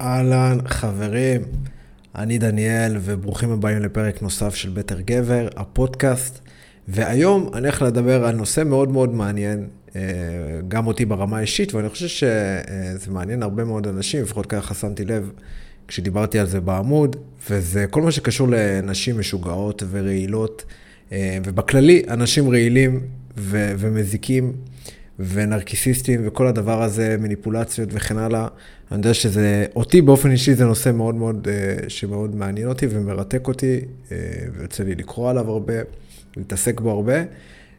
אהלן, חברים, אני דניאל, וברוכים הבאים לפרק נוסף של בטר גבר, הפודקאסט. והיום אני הולך לדבר על נושא מאוד מאוד מעניין, אה, גם אותי ברמה האישית, ואני חושב שזה מעניין הרבה מאוד אנשים, לפחות ככה שמתי לב כשדיברתי על זה בעמוד, וזה כל מה שקשור לנשים משוגעות ורעילות, אה, ובכללי, אנשים רעילים ו- ומזיקים. ונרקיסיסטים וכל הדבר הזה, מניפולציות וכן הלאה. אני יודע שזה, אותי באופן אישי זה נושא מאוד מאוד, אה, שמאוד מעניין אותי ומרתק אותי, אה, ויוצא לי לקרוא עליו הרבה, להתעסק בו הרבה.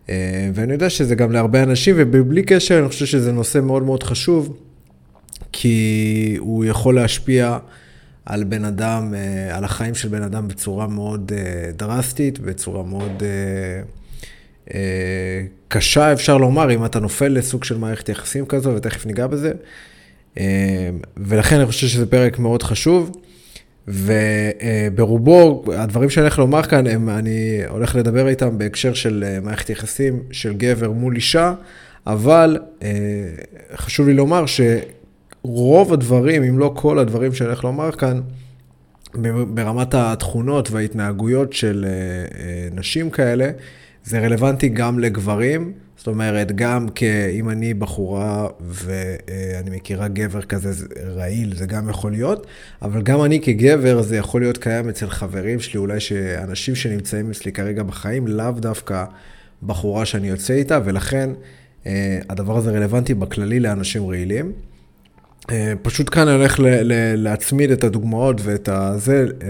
אה, ואני יודע שזה גם להרבה אנשים, ובלי קשר, אני חושב שזה נושא מאוד מאוד חשוב, כי הוא יכול להשפיע על בן אדם, על החיים של בן אדם בצורה מאוד דרסטית, בצורה מאוד... אה, קשה, אפשר לומר, אם אתה נופל לסוג של מערכת יחסים כזו, ותכף ניגע בזה. אה, ולכן אני חושב שזה פרק מאוד חשוב. וברובו, הדברים שאני הולך לומר כאן, הם, אני הולך לדבר איתם בהקשר של אה, מערכת יחסים של גבר מול אישה, אבל חשוב לי לומר שרוב הדברים, אם לא כל הדברים שאני הולך לומר כאן, ברמת התכונות וההתנהגויות של נשים כאלה, זה רלוונטי גם לגברים, זאת אומרת, גם אם אני בחורה ואני מכירה גבר כזה רעיל, זה גם יכול להיות, אבל גם אני כגבר, זה יכול להיות קיים אצל חברים שלי, אולי שאנשים שנמצאים אצלי כרגע בחיים, לאו דווקא בחורה שאני יוצא איתה, ולכן אה, הדבר הזה רלוונטי בכללי לאנשים רעילים. אה, פשוט כאן אני הולך להצמיד את הדוגמאות ואת הזה אה,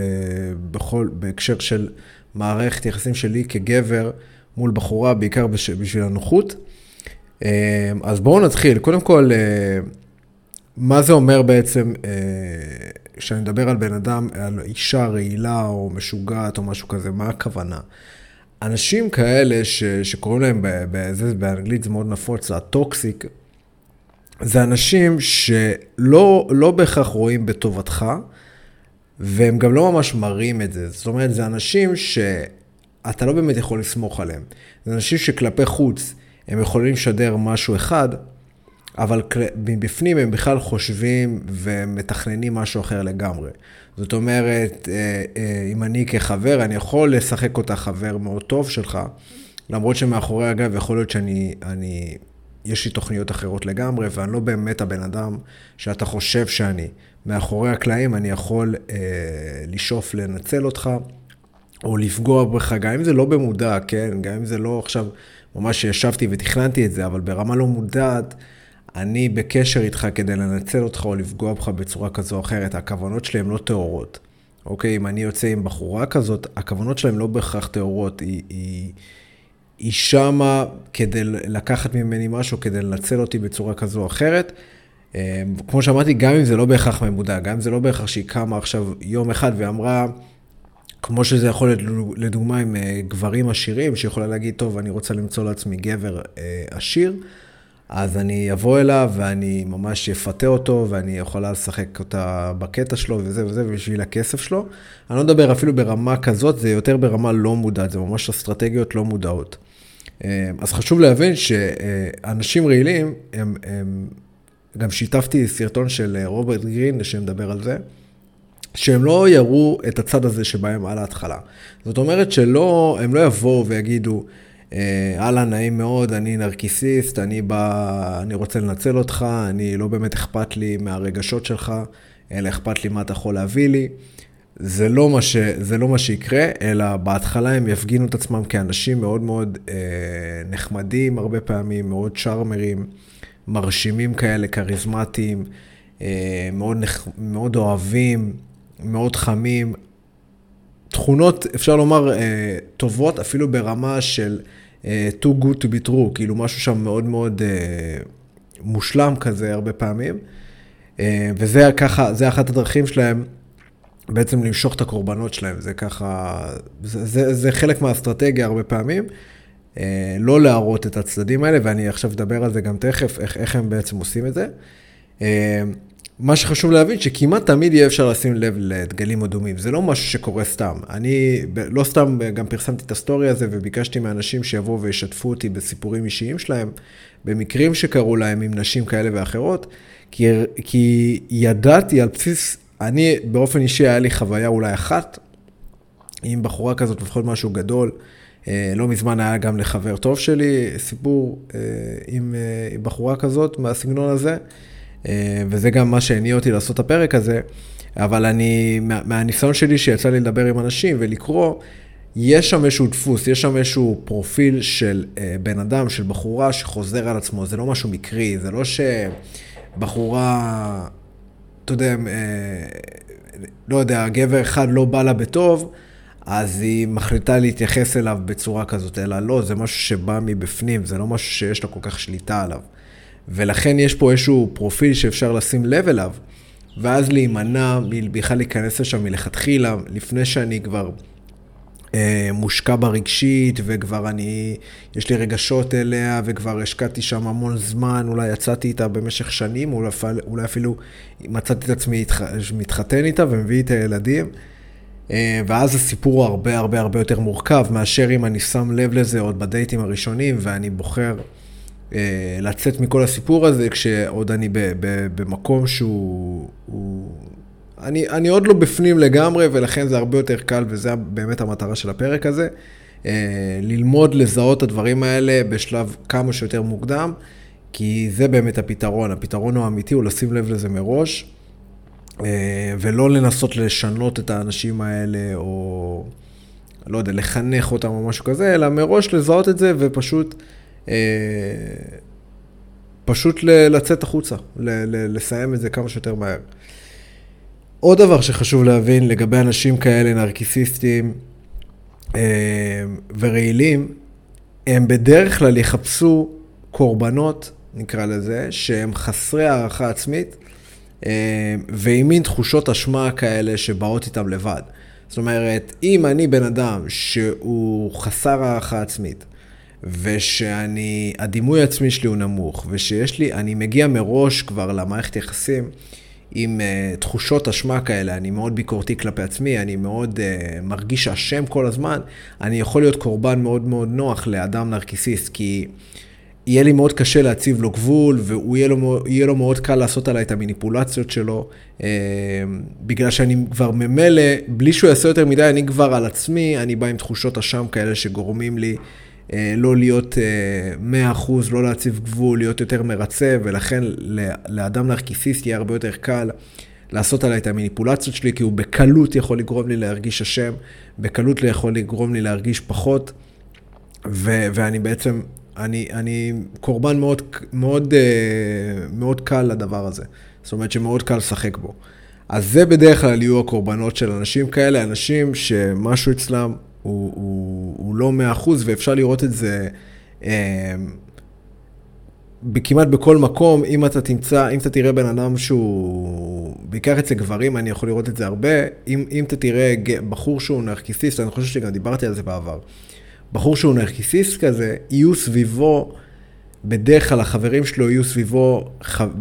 בכל, בהקשר של מערכת יחסים שלי כגבר. מול בחורה, בעיקר בשביל הנוחות. אה, אז בואו נתחיל. קודם כל, אה, מה זה אומר בעצם, אה, כשאני מדבר על בן אדם, על אישה רעילה או משוגעת או משהו כזה, מה הכוונה? אנשים כאלה ש, שקוראים להם, בזה, באנגלית זה מאוד נפוץ, הטוקסיק, זה אנשים שלא לא בהכרח רואים בטובתך, והם גם לא ממש מראים את זה. זאת אומרת, זה אנשים ש... אתה לא באמת יכול לסמוך עליהם. זה אנשים שכלפי חוץ הם יכולים לשדר משהו אחד, אבל מבפנים הם בכלל חושבים ומתכננים משהו אחר לגמרי. זאת אומרת, אה, אה, אם אני כחבר, אני יכול לשחק אותה חבר מאוד טוב שלך, למרות שמאחורי הגב יכול להיות שאני, אני, יש לי תוכניות אחרות לגמרי, ואני לא באמת הבן אדם שאתה חושב שאני. מאחורי הקלעים אני יכול אה, לשאוף לנצל אותך, או לפגוע בך, גם אם זה לא במודע, כן? גם אם זה לא עכשיו ממש ישבתי ותכננתי את זה, אבל ברמה לא מודעת, אני בקשר איתך כדי לנצל אותך או לפגוע בך בצורה כזו או אחרת. הכוונות שלי הן לא טהורות. אוקיי, אם אני יוצא עם בחורה כזאת, הכוונות שלהן לא בהכרח טהורות. היא, היא, היא שמה כדי לקחת ממני משהו, כדי לנצל אותי בצורה כזו או אחרת. אה, כמו שאמרתי, גם אם זה לא בהכרח ממודע, גם אם זה לא בהכרח שהיא קמה עכשיו יום אחד ואמרה, כמו שזה יכול להיות לדוגמה עם אה, גברים עשירים, שיכולה להגיד, טוב, אני רוצה למצוא לעצמי גבר אה, עשיר, אז אני אבוא אליו ואני ממש אפתה אותו, ואני יכולה לשחק אותה בקטע שלו וזה וזה, בשביל הכסף שלו. אני לא מדבר אפילו ברמה כזאת, זה יותר ברמה לא מודעת, זה ממש אסטרטגיות לא מודעות. אה, אז חשוב להבין שאנשים רעילים, הם, הם, גם שיתפתי סרטון של רוברט גרין שמדבר על זה. שהם לא יראו את הצד הזה שבהם על ההתחלה. זאת אומרת שלא, הם לא יבואו ויגידו, אהלן, אה, נעים מאוד, אני נרקיסיסט, אני בא, אני רוצה לנצל אותך, אני לא באמת אכפת לי מהרגשות שלך, אלא אכפת לי מה אתה יכול להביא לי. זה לא מה, ש, זה לא מה שיקרה, אלא בהתחלה הם יפגינו את עצמם כאנשים מאוד מאוד אה, נחמדים, הרבה פעמים, מאוד צ'ארמרים, מרשימים כאלה, כריזמטיים, אה, מאוד, מאוד אוהבים. מאוד חמים. תכונות, אפשר לומר, uh, טובות, אפילו ברמה של uh, too good to be true, כאילו משהו שם מאוד מאוד uh, מושלם כזה הרבה פעמים. וזה ככה, זה אחת הדרכים שלהם בעצם למשוך את הקורבנות שלהם, זה ככה, זה, זה, זה חלק מהאסטרטגיה הרבה פעמים. לא להראות את הצדדים האלה, ואני עכשיו אדבר על זה גם תכף, איך, איך הם בעצם עושים את זה. מה שחשוב להבין, שכמעט תמיד יהיה אפשר לשים לב לדגלים אדומים. זה לא משהו שקורה סתם. אני לא סתם גם פרסמתי את הסטורי הזה וביקשתי מאנשים שיבואו וישתפו אותי בסיפורים אישיים שלהם, במקרים שקרו להם עם נשים כאלה ואחרות, כי, כי ידעתי על בסיס, אני באופן אישי היה לי חוויה אולי אחת, עם בחורה כזאת, לפחות משהו גדול. אה, לא מזמן היה גם לחבר טוב שלי סיפור אה, עם אה, בחורה כזאת מהסגנון הזה. אה, וזה גם מה שהניע אותי לעשות את הפרק הזה, אבל אני, מה, מהניסיון שלי שיצא לי לדבר עם אנשים ולקרוא, יש שם איזשהו דפוס, יש שם איזשהו פרופיל של אה, בן אדם, של בחורה שחוזר על עצמו, זה לא משהו מקרי, זה לא שבחורה, אתה יודע, אה, לא יודע, גבר אחד לא בא לה בטוב, אז היא מחליטה להתייחס אליו בצורה כזאת, אלא לא, זה משהו שבא מבפנים, זה לא משהו שיש לה כל כך שליטה עליו. ולכן יש פה איזשהו פרופיל שאפשר לשים לב אליו, ואז להימנע בכלל להיכנס לשם מלכתחילה, לפני שאני כבר אה, מושקע בה רגשית, וכבר אני, יש לי רגשות אליה, וכבר השקעתי שם המון זמן, אולי יצאתי איתה במשך שנים, אולי, אולי אפילו מצאתי את עצמי מתחתן איתה ומביא איתה ילדים. אה, ואז הסיפור הוא הרבה הרבה הרבה יותר מורכב מאשר אם אני שם לב לזה עוד בדייטים הראשונים ואני בוחר לצאת מכל הסיפור הזה, כשעוד אני ב, ב, במקום שהוא... הוא... אני, אני עוד לא בפנים לגמרי, ולכן זה הרבה יותר קל, וזה באמת המטרה של הפרק הזה. אה, ללמוד לזהות את הדברים האלה בשלב כמה שיותר מוקדם, כי זה באמת הפתרון. הפתרון האמיתי הוא לשים לב לזה מראש, אה, ולא לנסות לשנות את האנשים האלה, או לא יודע, לחנך אותם או משהו כזה, אלא מראש לזהות את זה ופשוט... אה, פשוט לצאת החוצה, לסיים את זה כמה שיותר מהר. עוד דבר שחשוב להבין לגבי אנשים כאלה, נרקיסיסטים אה, ורעילים, הם בדרך כלל יחפשו קורבנות, נקרא לזה, שהם חסרי הערכה עצמית, אה, ועם מין תחושות אשמה כאלה שבאות איתם לבד. זאת אומרת, אם אני בן אדם שהוא חסר הערכה עצמית, ושאני, הדימוי העצמי שלי הוא נמוך, ושיש לי, אני מגיע מראש כבר למערכת יחסים עם uh, תחושות אשמה כאלה, אני מאוד ביקורתי כלפי עצמי, אני מאוד uh, מרגיש אשם כל הזמן, אני יכול להיות קורבן מאוד מאוד נוח לאדם נרקיסיסט, כי יהיה לי מאוד קשה להציב לו גבול, ויהיה לו, לו מאוד קל לעשות עליי את המניפולציות שלו, uh, בגלל שאני כבר ממילא, בלי שהוא יעשה יותר מדי, אני כבר על עצמי, אני בא עם תחושות אשם כאלה שגורמים לי... אה, לא להיות 100%, אה, לא להציב גבול, להיות יותר מרצה, ולכן לאדם נרקיסיסט יהיה הרבה יותר קל לעשות עליי את המניפולציות שלי, כי הוא בקלות יכול לגרום לי להרגיש אשם, בקלות יכול לגרום לי להרגיש פחות, ו- ואני בעצם, אני, אני קורבן מאוד, מאוד, אה, מאוד קל לדבר הזה. זאת אומרת שמאוד קל לשחק בו. אז זה בדרך כלל יהיו הקורבנות של אנשים כאלה, אנשים שמשהו אצלם הוא, הוא, הוא לא מאה אחוז, ואפשר לראות את זה אה, כמעט בכל מקום. אם אתה תמצא, אם אתה תראה בן אדם שהוא, בעיקר אצל גברים, אני יכול לראות את זה הרבה, אם, אם אתה תראה בחור שהוא נרקיסיסט, אני חושב שגם דיברתי על זה בעבר, בחור שהוא נרקיסיסט כזה, יהיו סביבו, בדרך כלל החברים שלו יהיו סביבו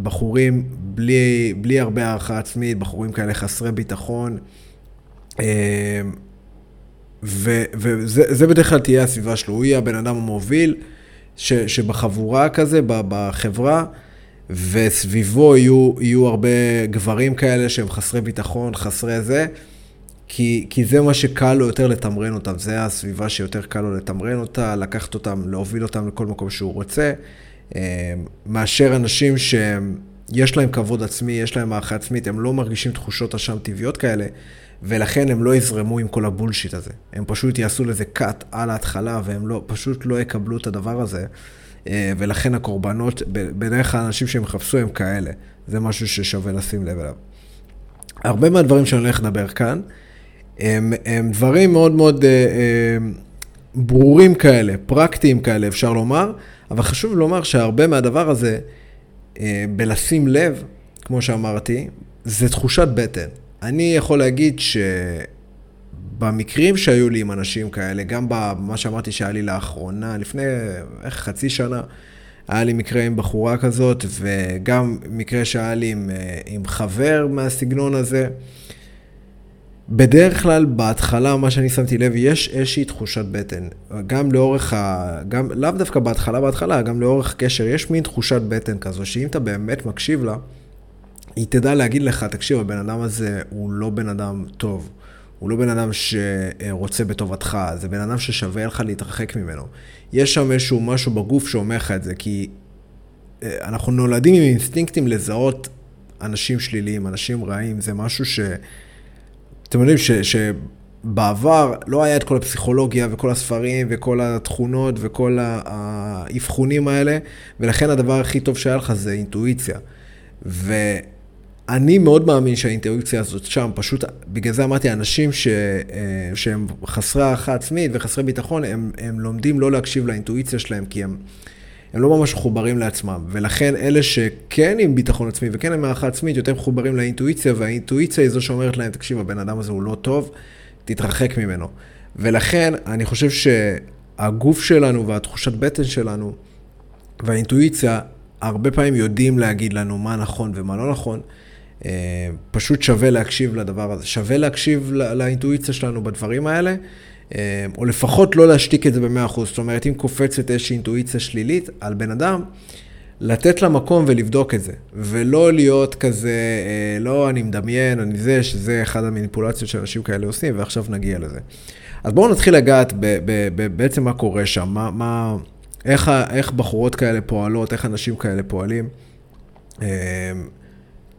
בחורים בלי, בלי הרבה הערכה עצמית, בחורים כאלה חסרי ביטחון. וזה בדרך כלל תהיה הסביבה שלו, הוא יהיה הבן אדם המוביל ש, שבחבורה כזה, בחברה, וסביבו יהיו, יהיו הרבה גברים כאלה שהם חסרי ביטחון, חסרי זה, כי, כי זה מה שקל לו יותר לתמרן אותם, זה הסביבה שיותר קל לו לתמרן אותה, לקחת אותם, להוביל אותם לכל מקום שהוא רוצה, אה, מאשר אנשים שיש להם כבוד עצמי, יש להם הערכה עצמית, הם לא מרגישים תחושות אשם טבעיות כאלה. ולכן הם לא יזרמו עם כל הבולשיט הזה. הם פשוט יעשו לזה cut על ההתחלה, והם לא, פשוט לא יקבלו את הדבר הזה. אה, ולכן הקורבנות, בדרך כלל האנשים שהם יחפשו הם כאלה. זה משהו ששווה לשים לב אליו. הרבה מהדברים שאני הולך לדבר כאן, הם, הם דברים מאוד מאוד אה, אה, ברורים כאלה, פרקטיים כאלה, אפשר לומר, אבל חשוב לומר שהרבה מהדבר הזה, אה, בלשים לב, כמו שאמרתי, זה תחושת בטן. אני יכול להגיד שבמקרים שהיו לי עם אנשים כאלה, גם במה שאמרתי שהיה לי לאחרונה, לפני איך חצי שנה, היה לי מקרה עם בחורה כזאת, וגם מקרה שהיה לי עם, אה, עם חבר מהסגנון הזה. בדרך כלל, בהתחלה, מה שאני שמתי לב, יש איזושהי תחושת בטן. גם לאורך ה... גם, לאו דווקא בהתחלה, בהתחלה, גם לאורך קשר, יש מין תחושת בטן כזו, שאם אתה באמת מקשיב לה, היא תדע להגיד לך, תקשיב, הבן אדם הזה הוא לא בן אדם טוב. הוא לא בן אדם שרוצה בטובתך, זה בן אדם ששווה לך להתרחק ממנו. יש שם איזשהו משהו בגוף שאומר לך את זה, כי אה, אנחנו נולדים עם אינסטינקטים לזהות אנשים שליליים, אנשים רעים, זה משהו ש... אתם יודעים ש... שבעבר לא היה את כל הפסיכולוגיה וכל הספרים וכל התכונות וכל האבחונים האלה, ולכן הדבר הכי טוב שהיה לך זה אינטואיציה. ו... אני מאוד מאמין שהאינטואיציה הזאת שם, פשוט, בגלל זה אמרתי, אנשים ש, אה, שהם חסרי הערכה עצמית וחסרי ביטחון, הם, הם לומדים לא להקשיב לאינטואיציה שלהם, כי הם, הם לא ממש מחוברים לעצמם. ולכן אלה שכן עם ביטחון עצמי וכן עם הערכה עצמית, יותר מחוברים לאינטואיציה, והאינטואיציה היא זו שאומרת להם, תקשיב, הבן אדם הזה הוא לא טוב, תתרחק ממנו. ולכן, אני חושב שהגוף שלנו והתחושת בטן שלנו והאינטואיציה, הרבה פעמים יודעים להגיד לנו מה נכון ומה לא נכון. אה, פשוט שווה להקשיב לדבר הזה, שווה להקשיב לאינטואיציה שלנו בדברים האלה, אה, או לפחות לא להשתיק את זה ב-100%. זאת אומרת, אם קופצת איזושהי אינטואיציה שלילית על בן אדם, לתת לה מקום ולבדוק את זה, ולא להיות כזה, אה, לא, אני מדמיין, אני זה, שזה אחד המניפולציות שאנשים כאלה עושים, ועכשיו נגיע לזה. אז בואו נתחיל לגעת בעצם מה קורה שם, מה, מה, איך, איך בחורות כאלה פועלות, איך אנשים כאלה פועלים.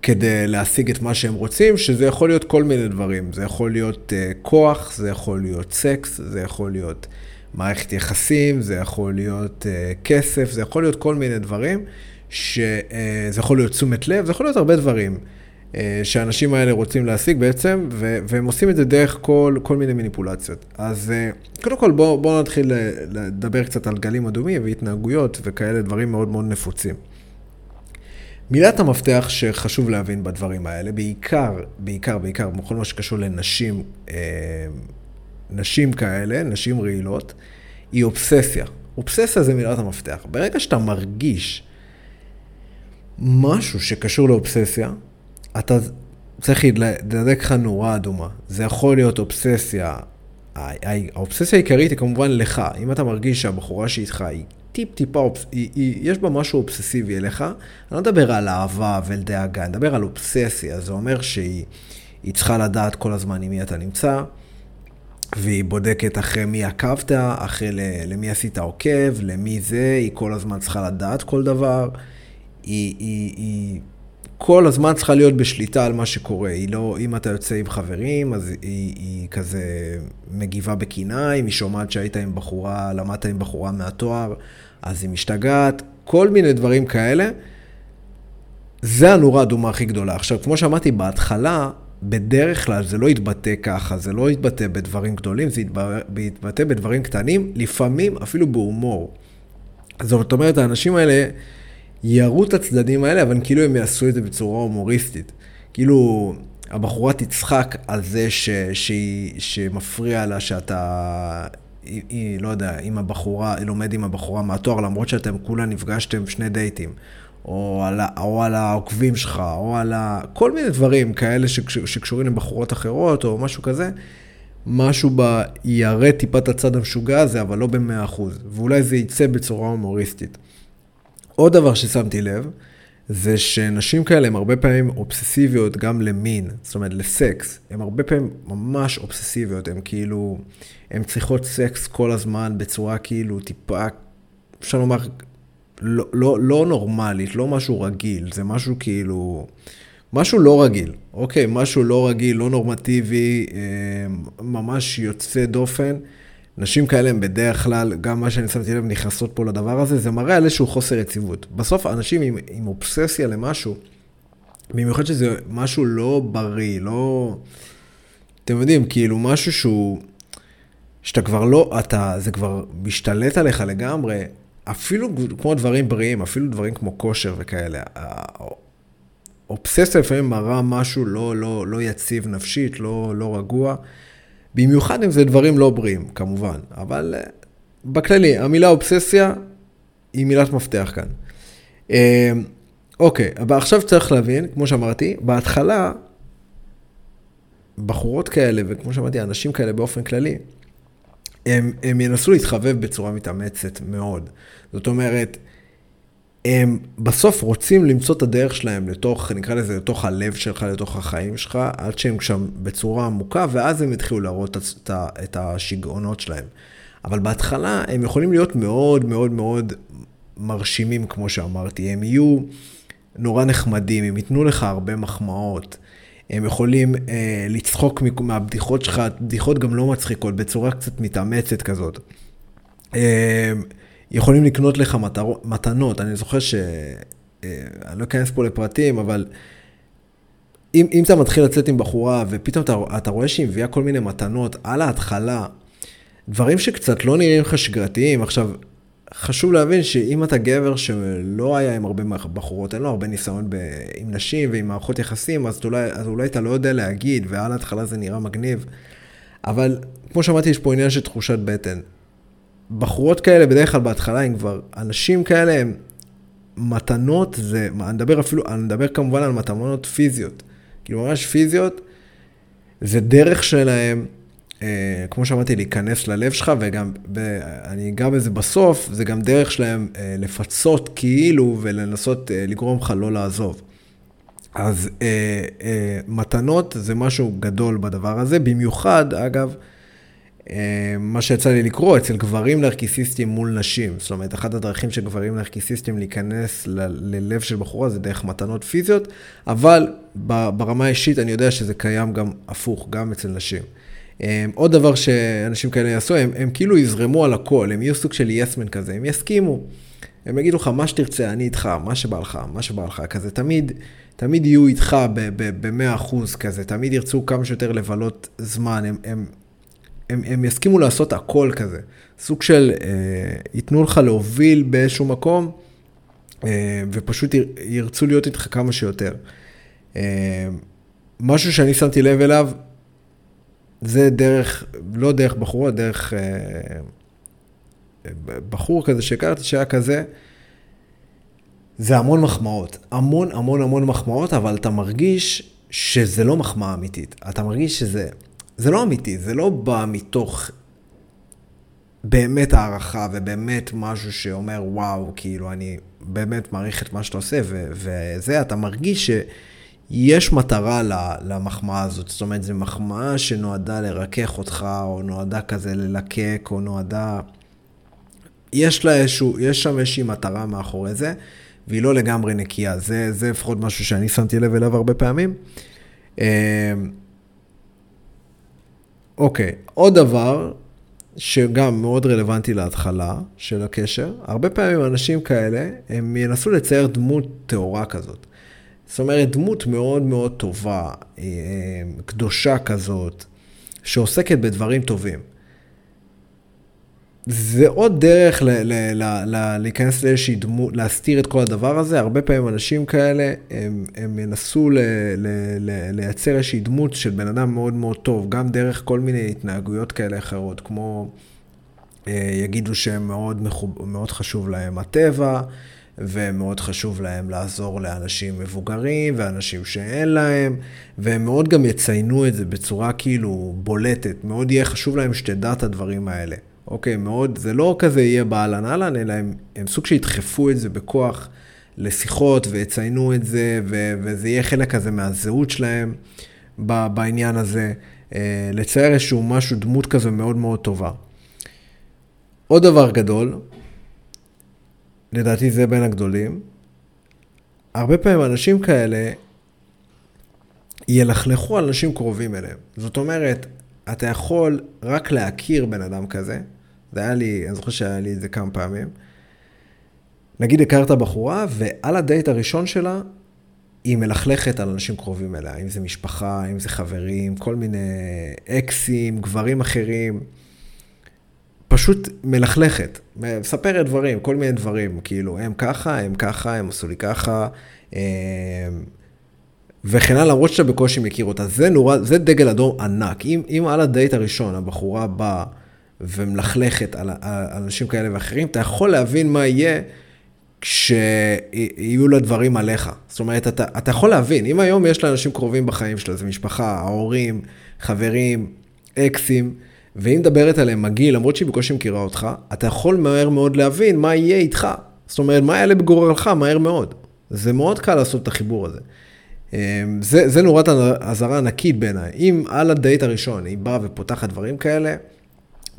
כדי להשיג את מה שהם רוצים, שזה יכול להיות כל מיני דברים. זה יכול להיות uh, כוח, זה יכול להיות סקס, זה יכול להיות מערכת יחסים, זה יכול להיות uh, כסף, זה יכול להיות כל מיני דברים, שזה uh, יכול להיות תשומת לב, זה יכול להיות הרבה דברים uh, שהאנשים האלה רוצים להשיג בעצם, ו- והם עושים את זה דרך כל, כל מיני מניפולציות. אז uh, קודם כל בואו בוא נתחיל לדבר קצת על גלים אדומים והתנהגויות וכאלה דברים מאוד מאוד נפוצים. מילת המפתח שחשוב להבין בדברים האלה, בעיקר, בעיקר, בעיקר, בכל מה שקשור לנשים, אה, נשים כאלה, נשים רעילות, היא אובססיה. אובססיה זה מילת המפתח. ברגע שאתה מרגיש משהו שקשור לאובססיה, אתה צריך להדק לך נורה אדומה. זה יכול להיות אובססיה. האובססיה העיקרית היא כמובן לך. אם אתה מרגיש שהבחורה שאיתך היא טיפ-טיפה, יש בה משהו אובססיבי אליך. אני לא מדבר על אהבה ולדאגה, אני מדבר על אובססיה. זה אומר שהיא צריכה לדעת כל הזמן עם מי אתה נמצא, והיא בודקת אחרי מי עקבת, אחרי למי עשית עוקב, למי זה, היא כל הזמן צריכה לדעת כל דבר. היא, היא, היא כל הזמן צריכה להיות בשליטה על מה שקורה. היא לא, אם אתה יוצא עם חברים, אז היא, היא כזה מגיבה בקנאה, אם היא שומעת שהיית עם בחורה, למדת עם בחורה מהתואר, אז היא משתגעת, כל מיני דברים כאלה. זה הנורה האדומה הכי גדולה. עכשיו, כמו שאמרתי בהתחלה, בדרך כלל זה לא יתבטא ככה, זה לא יתבטא בדברים גדולים, זה יתבטא בדברים קטנים, לפעמים אפילו בהומור. זאת אומרת, האנשים האלה יראו את הצדדים האלה, אבל כאילו הם יעשו את זה בצורה הומוריסטית. כאילו, הבחורה תצחק על זה ש, שהיא, שמפריע לה שאתה היא, היא, לא יודע, עם הבחורה, היא לומד עם הבחורה מהתואר, למרות שאתם כולה נפגשתם שני דייטים. או על, או על העוקבים שלך, או על ה... כל מיני דברים כאלה שקש, שקשורים לבחורות אחרות, או משהו כזה. משהו ב... יראה טיפה את הצד המשוגע הזה, אבל לא במאה אחוז. ואולי זה יצא בצורה הומוריסטית. עוד דבר ששמתי לב, זה שנשים כאלה הן הרבה פעמים אובססיביות גם למין, זאת אומרת לסקס. הן הרבה פעמים ממש אובססיביות, הן כאילו, הן צריכות סקס כל הזמן בצורה כאילו טיפה, אפשר לומר, לא, לא, לא נורמלית, לא משהו רגיל, זה משהו כאילו, משהו לא רגיל, אוקיי? משהו לא רגיל, לא נורמטיבי, אה, ממש יוצא דופן. נשים כאלה הם בדרך כלל, גם מה שאני שמתי לב, נכנסות פה לדבר הזה, זה מראה על איזשהו חוסר יציבות. בסוף אנשים עם, עם אובססיה למשהו, במיוחד שזה משהו לא בריא, לא... אתם יודעים, כאילו משהו שהוא... שאתה כבר לא, אתה, זה כבר משתלט עליך לגמרי, אפילו כמו דברים בריאים, אפילו דברים כמו כושר וכאלה. אובססיה לפעמים מראה משהו לא, לא, לא יציב נפשית, לא, לא רגוע. במיוחד אם זה דברים לא בריאים, כמובן. אבל uh, בכללי, המילה אובססיה, היא מילת מפתח כאן. אה, אוקיי, אבל עכשיו צריך להבין, כמו שאמרתי, בהתחלה, בחורות כאלה, וכמו שאמרתי, אנשים כאלה באופן כללי, הם, הם ינסו להתחבב בצורה מתאמצת מאוד. זאת אומרת, הם בסוף רוצים למצוא את הדרך שלהם לתוך, נקרא לזה, לתוך הלב שלך, לתוך החיים שלך, עד שהם שם בצורה עמוקה, ואז הם יתחילו להראות את, את השיגעונות שלהם. אבל בהתחלה הם יכולים להיות מאוד מאוד מאוד מרשימים, כמו שאמרתי. הם יהיו נורא נחמדים, הם ייתנו לך הרבה מחמאות. הם יכולים אה, לצחוק מהבדיחות שלך, בדיחות גם לא מצחיקות, בצורה קצת מתאמצת כזאת. אה, יכולים לקנות לך מטר, מתנות, אני זוכר ש... אה, אני לא אכנס פה לפרטים, אבל אם, אם אתה מתחיל לצאת עם בחורה ופתאום אתה, אתה רואה שהיא מביאה כל מיני מתנות על ההתחלה, דברים שקצת לא נראים לך שגרתיים, עכשיו, חשוב להבין שאם אתה גבר שלא היה עם הרבה בחורות, אין לו הרבה ניסיון ב... עם נשים ועם מערכות יחסים, אז אולי, אז אולי אתה לא יודע להגיד, ועל ההתחלה זה נראה מגניב. אבל כמו שאמרתי, יש פה עניין של תחושת בטן. בחורות כאלה, בדרך כלל בהתחלה הם כבר, אנשים כאלה הם מתנות, זה, אני מדבר אפילו, אני מדבר כמובן על מתנות פיזיות. כאילו ממש פיזיות, זה דרך שלהם אה, כמו שאמרתי, להיכנס ללב שלך, וגם, ואני אגע בזה בסוף, זה גם דרך שלהם אה, לפצות כאילו ולנסות אה, לגרום לך לא לעזוב. אז אה, אה, מתנות זה משהו גדול בדבר הזה, במיוחד, אגב, אה, מה שיצא לי לקרוא אצל גברים נרקיסיסטים מול נשים. זאת אומרת, אחת הדרכים של גברים נרקיסיסטים להיכנס ל- ללב של בחורה זה דרך מתנות פיזיות, אבל ברמה האישית אני יודע שזה קיים גם הפוך, גם אצל נשים. עוד דבר שאנשים כאלה יעשו, הם, הם כאילו יזרמו על הכל, הם יהיו סוג של יסמן כזה, הם יסכימו. הם יגידו לך, מה שתרצה, אני איתך, מה שבא לך, מה שבא לך, כזה, תמיד, תמיד יהיו איתך ב-100% כזה, תמיד ירצו כמה שיותר לבלות זמן, הם, הם, הם, הם יסכימו לעשות הכל כזה. סוג של, אה, ייתנו לך להוביל באיזשהו מקום, אה, ופשוט ירצו להיות איתך כמה שיותר. אה, משהו שאני שמתי לב אליו, זה דרך, לא דרך בחורה, דרך אה, בחור כזה שהכרתי שהיה כזה, זה המון מחמאות. המון המון המון מחמאות, אבל אתה מרגיש שזה לא מחמאה אמיתית. אתה מרגיש שזה, זה לא אמיתי, זה לא בא מתוך באמת הערכה ובאמת משהו שאומר, וואו, כאילו, אני באמת מעריך את מה שאתה עושה, וזה, אתה מרגיש ש... יש מטרה למחמאה הזאת, זאת אומרת, זו מחמאה שנועדה לרכך אותך, או נועדה כזה ללקק, או נועדה... יש לה איזשהו, יש שם איזושהי מטרה מאחורי זה, והיא לא לגמרי נקייה. זה, זה לפחות משהו שאני שמתי לב אליו הרבה פעמים. אמ, אוקיי, עוד דבר שגם מאוד רלוונטי להתחלה של הקשר, הרבה פעמים אנשים כאלה, הם ינסו לצייר דמות טהורה כזאת. זאת אומרת, דמות מאוד מאוד טובה, אה, קדושה כזאת, שעוסקת בדברים טובים. זה עוד דרך ל- ל- ל- ל- להיכנס לאיזושהי דמות, להסתיר את כל הדבר הזה. הרבה פעמים אנשים כאלה, הם, הם ינסו ל- ל- ל- לייצר איזושהי דמות של בן אדם מאוד מאוד טוב, גם דרך כל מיני התנהגויות כאלה אחרות, כמו אה, יגידו שהם מאוד, מחוב, מאוד חשוב להם הטבע. ומאוד חשוב להם לעזור לאנשים מבוגרים ואנשים שאין להם, והם מאוד גם יציינו את זה בצורה כאילו בולטת, מאוד יהיה חשוב להם שתדע את הדברים האלה. אוקיי, מאוד, זה לא כזה יהיה באהלן אהלן, אלא הם, הם סוג שידחפו את זה בכוח לשיחות ויציינו את זה, ו, וזה יהיה חלק כזה מהזהות שלהם בעניין הזה. אה, לצייר איזשהו משהו, דמות כזה מאוד מאוד טובה. עוד דבר גדול, לדעתי זה בין הגדולים. הרבה פעמים אנשים כאלה ילכלכו על אנשים קרובים אליהם. זאת אומרת, אתה יכול רק להכיר בן אדם כזה, זה היה לי, אני זוכר שהיה לי את זה כמה פעמים. נגיד הכרת בחורה, ועל הדייט הראשון שלה, היא מלכלכת על אנשים קרובים אליה, אם זה משפחה, אם זה חברים, כל מיני אקסים, גברים אחרים. פשוט מלכלכת, מספרת דברים, כל מיני דברים, כאילו, הם ככה, הם ככה, הם עשו לי ככה, אה, וכן הלאה, למרות שאתה בקושי מכיר אותה. זה נורא, זה דגל אדום ענק. אם, אם על הדייט הראשון הבחורה באה ומלכלכת על, על אנשים כאלה ואחרים, אתה יכול להבין מה יהיה כשיהיו לה דברים עליך. זאת אומרת, אתה, אתה יכול להבין, אם היום יש לאנשים קרובים בחיים שלו, זה משפחה, ההורים, חברים, אקסים, והיא מדברת עליהם מגעיל, למרות שהיא בקושי מכירה אותך, אתה יכול מהר מאוד להבין מה יהיה איתך. זאת אומרת, מה יעלה בגורלך מהר מאוד. זה מאוד קל לעשות את החיבור הזה. אמ, זה, זה נורת אזהרה ענקית בעיניי. אם על הדייט הראשון היא באה ופותחת דברים כאלה,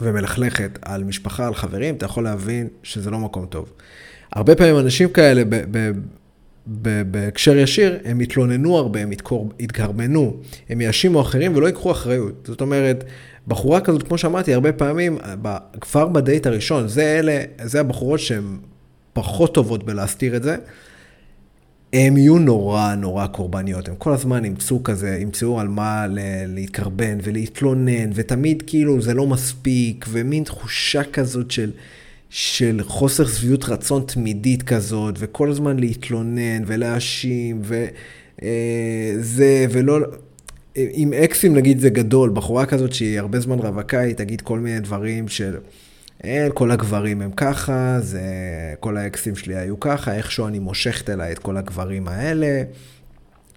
ומלכלכת על משפחה, על חברים, אתה יכול להבין שזה לא מקום טוב. הרבה פעמים אנשים כאלה, בהקשר ישיר, הם יתלוננו הרבה, הם יתגרמנו, הם יאשימו אחרים ולא ייקחו אחריות. זאת אומרת, בחורה כזאת, כמו שאמרתי, הרבה פעמים, כבר בדייט הראשון, זה אלה, זה הבחורות שהן פחות טובות בלהסתיר את זה. הם יהיו נורא נורא קורבניות, הם כל הזמן ימצאו כזה, ימצאו על מה להתקרבן ולהתלונן, ותמיד כאילו זה לא מספיק, ומין תחושה כזאת של, של חוסר שביעות רצון תמידית כזאת, וכל הזמן להתלונן ולהאשים, וזה, אה, ולא... עם אקסים נגיד זה גדול, בחורה כזאת שהיא הרבה זמן רווקה, היא תגיד כל מיני דברים של... אין, כל הגברים הם ככה, זה, כל האקסים שלי היו ככה, איכשהו אני מושכת אליי את כל הגברים האלה,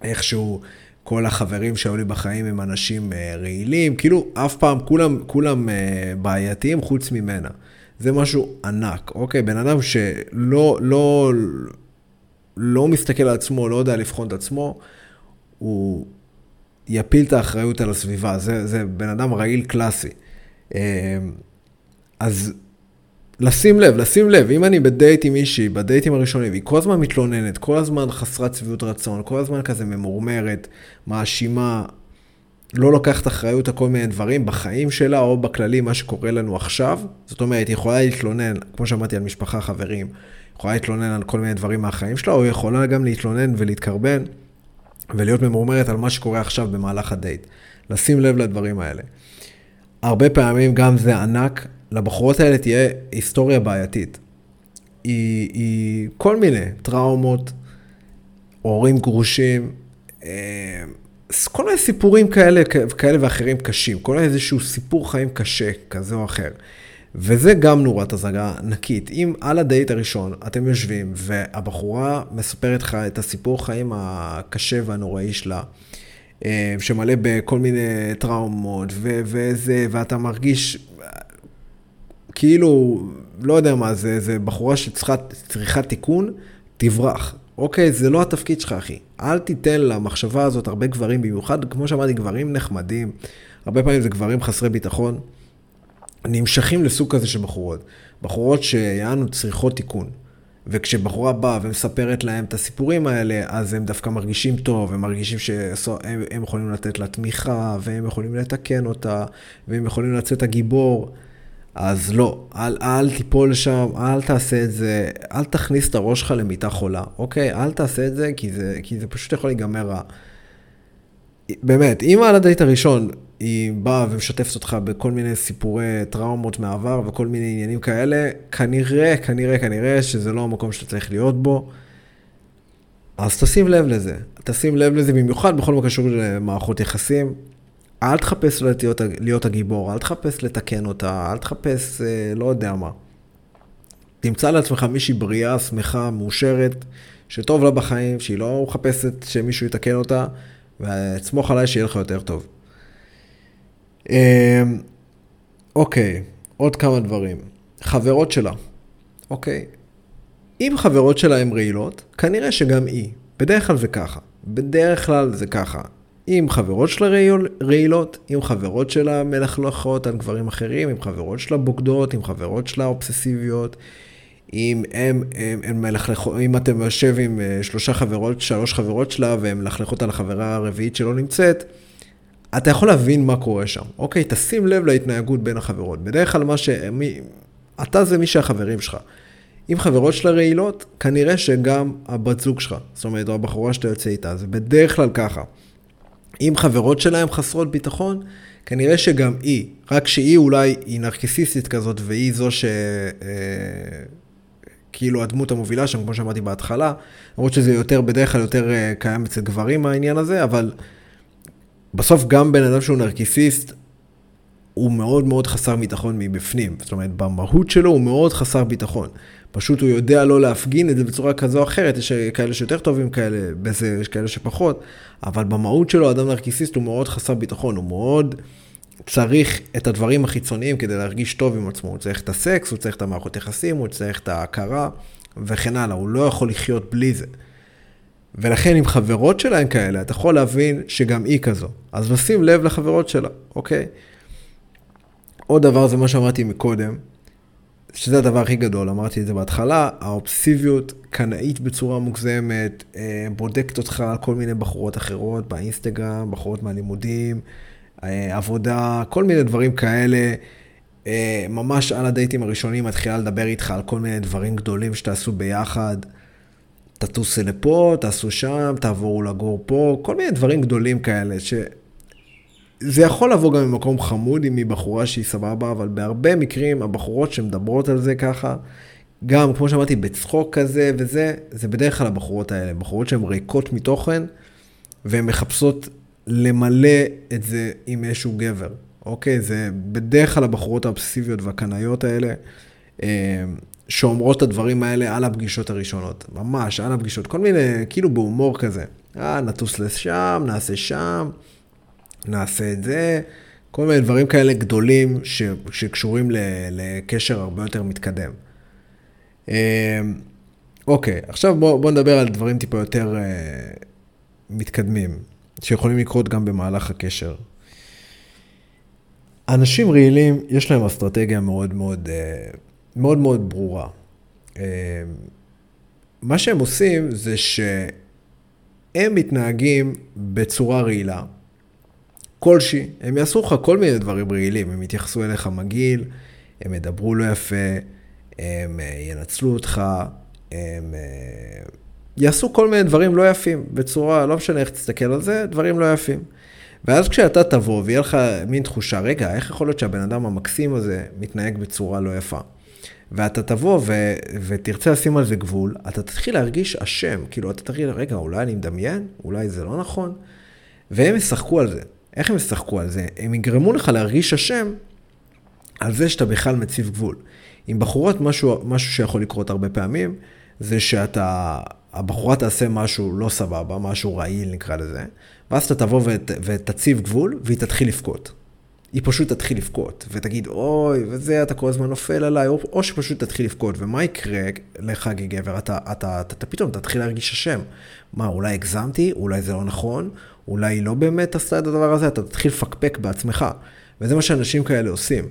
איכשהו כל החברים שהיו לי בחיים הם אנשים אה, רעילים, כאילו אף פעם כולם, כולם אה, בעייתיים חוץ ממנה. זה משהו ענק, אוקיי? בן אדם שלא לא, לא מסתכל על עצמו, לא יודע לבחון את עצמו, הוא יפיל את האחריות על הסביבה. זה, זה בן אדם רעיל קלאסי. אה, אז לשים לב, לשים לב, אם אני בדייט עם מישהי, בדייטים הראשונים, והיא כל הזמן מתלוננת, כל הזמן חסרת שביעות רצון, כל הזמן כזה ממורמרת, מאשימה, לא לוקחת אחריות על כל מיני דברים בחיים שלה, או בכללי, מה שקורה לנו עכשיו. זאת אומרת, היא יכולה להתלונן, כמו שאמרתי, על משפחה, חברים, יכולה להתלונן על כל מיני דברים מהחיים שלה, או יכולה גם להתלונן ולהתקרבן, ולהיות ממורמרת על מה שקורה עכשיו במהלך הדייט. לשים לב לדברים האלה. הרבה פעמים גם זה ענק, לבחורות האלה תהיה היסטוריה בעייתית. היא, היא כל מיני טראומות, הורים גרושים, אה, כל מיני סיפורים כאלה, כאלה ואחרים קשים, כל מיני איזשהו סיפור חיים קשה כזה או אחר. וזה גם נורת הזגה ענקית. אם על הדייט הראשון אתם יושבים והבחורה מספרת לך את הסיפור חיים הקשה והנוראי שלה, אה, שמלא בכל מיני טראומות וזה, ואתה מרגיש כאילו, לא יודע מה, זה, זה בחורה שצריכה תיקון, תברח. אוקיי, זה לא התפקיד שלך, אחי. אל תיתן למחשבה הזאת הרבה גברים, במיוחד, כמו שאמרתי, גברים נחמדים. הרבה פעמים זה גברים חסרי ביטחון. נמשכים לסוג כזה של בחורות. בחורות שיענו צריכות תיקון. וכשבחורה באה ומספרת להם את הסיפורים האלה, אז הם דווקא מרגישים טוב, הם מרגישים שהם יכולים לתת לה תמיכה, והם יכולים לתקן אותה, והם יכולים לצאת הגיבור. אז לא, אל, אל תיפול שם, אל תעשה את זה, אל תכניס את הראש שלך למיטה חולה, אוקיי? אל תעשה את זה, כי זה, כי זה פשוט יכול להיגמר רע. באמת, אם על הדייט הראשון היא באה ומשתפת אותך בכל מיני סיפורי טראומות מעבר וכל מיני עניינים כאלה, כנראה, כנראה, כנראה שזה לא המקום שאתה צריך להיות בו. אז תשים לב לזה. תשים לב לזה במיוחד בכל מה קשור למערכות יחסים. אל תחפש להיות, להיות הגיבור, אל תחפש לתקן אותה, אל תחפש אה, לא יודע מה. תמצא לעצמך מישהי בריאה, שמחה, מאושרת, שטוב לה בחיים, שהיא לא מחפשת שמישהו יתקן אותה, ותסמוך עליי שיהיה לך יותר טוב. אה, אוקיי, עוד כמה דברים. חברות שלה, אוקיי? אם חברות שלה הן רעילות, כנראה שגם היא. בדרך כלל זה ככה. בדרך כלל זה ככה. עם חברות שלה רעילות, עם חברות שלה מלכלכות על גברים אחרים, עם חברות שלה בוגדות, עם חברות שלה אובססיביות. אם הם, הם, הם מלכלכות, אם אתם יושב עם אה, שלושה חברות, שלוש חברות שלה, והן מלכלכות על החברה הרביעית שלא נמצאת, אתה יכול להבין מה קורה שם. אוקיי, תשים לב להתנהגות בין החברות. בדרך כלל מה ש... מי, אתה זה מי שהחברים שלך. אם חברות שלה רעילות, כנראה שגם הבת זוג שלך, זאת אומרת, או הבחורה שאתה יוצא איתה, זה בדרך כלל ככה. אם חברות שלהם חסרות ביטחון, כנראה שגם היא, רק שהיא אולי, היא נרקסיסטית כזאת, והיא זו ש... אה, כאילו הדמות המובילה שם, כמו שאמרתי בהתחלה, למרות שזה יותר, בדרך כלל יותר אה, קיים אצל גברים העניין הזה, אבל בסוף גם בן אדם שהוא נרקיסיסט, הוא מאוד מאוד חסר ביטחון מבפנים. זאת אומרת, במהות שלו הוא מאוד חסר ביטחון. פשוט הוא יודע לא להפגין את זה בצורה כזו או אחרת, יש כאלה שיותר טובים כאלה, בזה יש כאלה שפחות, אבל במהות שלו אדם נרקיסיסט הוא מאוד חסר ביטחון, הוא מאוד צריך את הדברים החיצוניים כדי להרגיש טוב עם עצמו, הוא צריך את הסקס, הוא צריך את המערכות יחסים, הוא צריך את ההכרה וכן הלאה, הוא לא יכול לחיות בלי זה. ולכן עם חברות שלהם כאלה, אתה יכול להבין שגם היא כזו. אז נשים לב לחברות שלה, אוקיי? עוד דבר זה מה שאמרתי מקודם, שזה הדבר הכי גדול, אמרתי את זה בהתחלה, האובסיביות קנאית בצורה מוגזמת, אה, בודקת אותך על כל מיני בחורות אחרות באינסטגרם, בחורות מהלימודים, אה, עבודה, כל מיני דברים כאלה. אה, ממש על הדייטים הראשונים מתחילה לדבר איתך על כל מיני דברים גדולים שתעשו ביחד. תטוסו לפה, תעשו שם, תעברו לגור פה, כל מיני דברים גדולים כאלה, ש... זה יכול לבוא גם ממקום חמוד אם היא בחורה שהיא סבבה, אבל בהרבה מקרים הבחורות שמדברות על זה ככה, גם כמו שאמרתי, בצחוק כזה וזה, זה בדרך כלל הבחורות האלה, בחורות שהן ריקות מתוכן, והן מחפשות למלא את זה עם איזשהו גבר, אוקיי? זה בדרך כלל הבחורות האובססיביות והקנאיות האלה, אה, שאומרות את הדברים האלה על הפגישות הראשונות, ממש, על הפגישות, כל מיני, כאילו בהומור כזה. אה, נטוס לשם, נעשה שם. נעשה את זה, כל מיני דברים כאלה גדולים ש, שקשורים ל, לקשר הרבה יותר מתקדם. אמ, אוקיי, עכשיו בואו בוא נדבר על דברים טיפה יותר uh, מתקדמים, שיכולים לקרות גם במהלך הקשר. אנשים רעילים, יש להם אסטרטגיה מאוד מאוד, uh, מאוד מאוד ברורה. Uh, מה שהם עושים זה שהם מתנהגים בצורה רעילה. כלשהי, הם יעשו לך כל מיני דברים רעילים, הם יתייחסו אליך מגעיל, הם ידברו לא יפה, הם אה, ינצלו אותך, הם אה, יעשו כל מיני דברים לא יפים, בצורה, לא משנה איך תסתכל על זה, דברים לא יפים. ואז כשאתה תבוא ויהיה לך מין תחושה, רגע, איך יכול להיות שהבן אדם המקסים הזה מתנהג בצורה לא יפה? ואתה תבוא ו- ותרצה לשים על זה גבול, אתה תתחיל להרגיש אשם, כאילו אתה תתחיל, רגע, אולי אני מדמיין? אולי זה לא נכון? והם ישחקו על זה. איך הם ישחקו על זה? הם יגרמו לך להרגיש אשם על זה שאתה בכלל מציב גבול. עם בחורות, משהו, משהו שיכול לקרות הרבה פעמים, זה שאתה, הבחורה תעשה משהו לא סבבה, משהו רעיל נקרא לזה, ואז אתה תבוא ות, ותציב גבול, והיא תתחיל לבכות. היא פשוט תתחיל לבכות, ותגיד, אוי, וזה, אתה כל הזמן נופל עליי, או, או שפשוט תתחיל לבכות, ומה יקרה לך כגבר? אתה, אתה, אתה, אתה, פתאום תתחיל להרגיש אשם. מה, אולי הגזמתי? אולי זה לא נכון? אולי היא לא באמת עשתה את הדבר הזה, אתה תתחיל לפקפק בעצמך. וזה מה שאנשים כאלה עושים.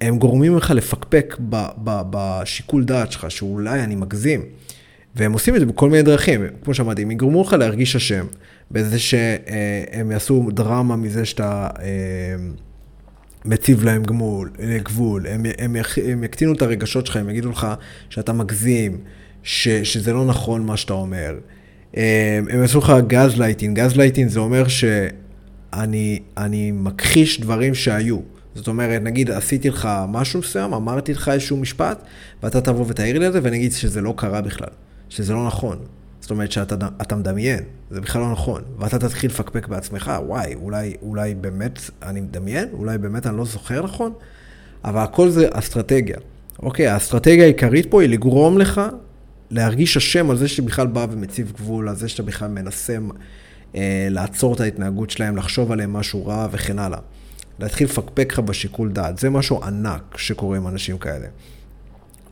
הם גורמים לך לפקפק ב, ב, בשיקול דעת שלך, שאולי אני מגזים. והם עושים את זה בכל מיני דרכים. כמו שאמרתי, הם יגרמו לך להרגיש אשם, בזה שהם יעשו דרמה מזה שאתה אה, מציב להם גמול, גבול, הם, הם, הם יקטינו את הרגשות שלך, הם יגידו לך שאתה מגזים, ש, שזה לא נכון מה שאתה אומר. הם יעשו לך gaslighting, gaslighting זה אומר שאני מכחיש דברים שהיו. זאת אומרת, נגיד עשיתי לך משהו מסוים, אמרתי לך איזשהו משפט, ואתה תבוא ותעיר לי את זה, ונגיד שזה לא קרה בכלל, שזה לא נכון. זאת אומרת שאתה מדמיין, זה בכלל לא נכון. ואתה תתחיל לפקפק בעצמך, וואי, אולי, אולי באמת אני מדמיין, אולי באמת אני לא זוכר נכון, אבל הכל זה אסטרטגיה. אוקיי, האסטרטגיה העיקרית פה היא לגרום לך להרגיש אשם על זה שבכלל בא ומציב גבול, על זה שאתה בכלל מנסה אה, לעצור את ההתנהגות שלהם, לחשוב עליהם משהו רע וכן הלאה. להתחיל לפקפק לך בשיקול דעת, זה משהו ענק שקורה עם אנשים כאלה.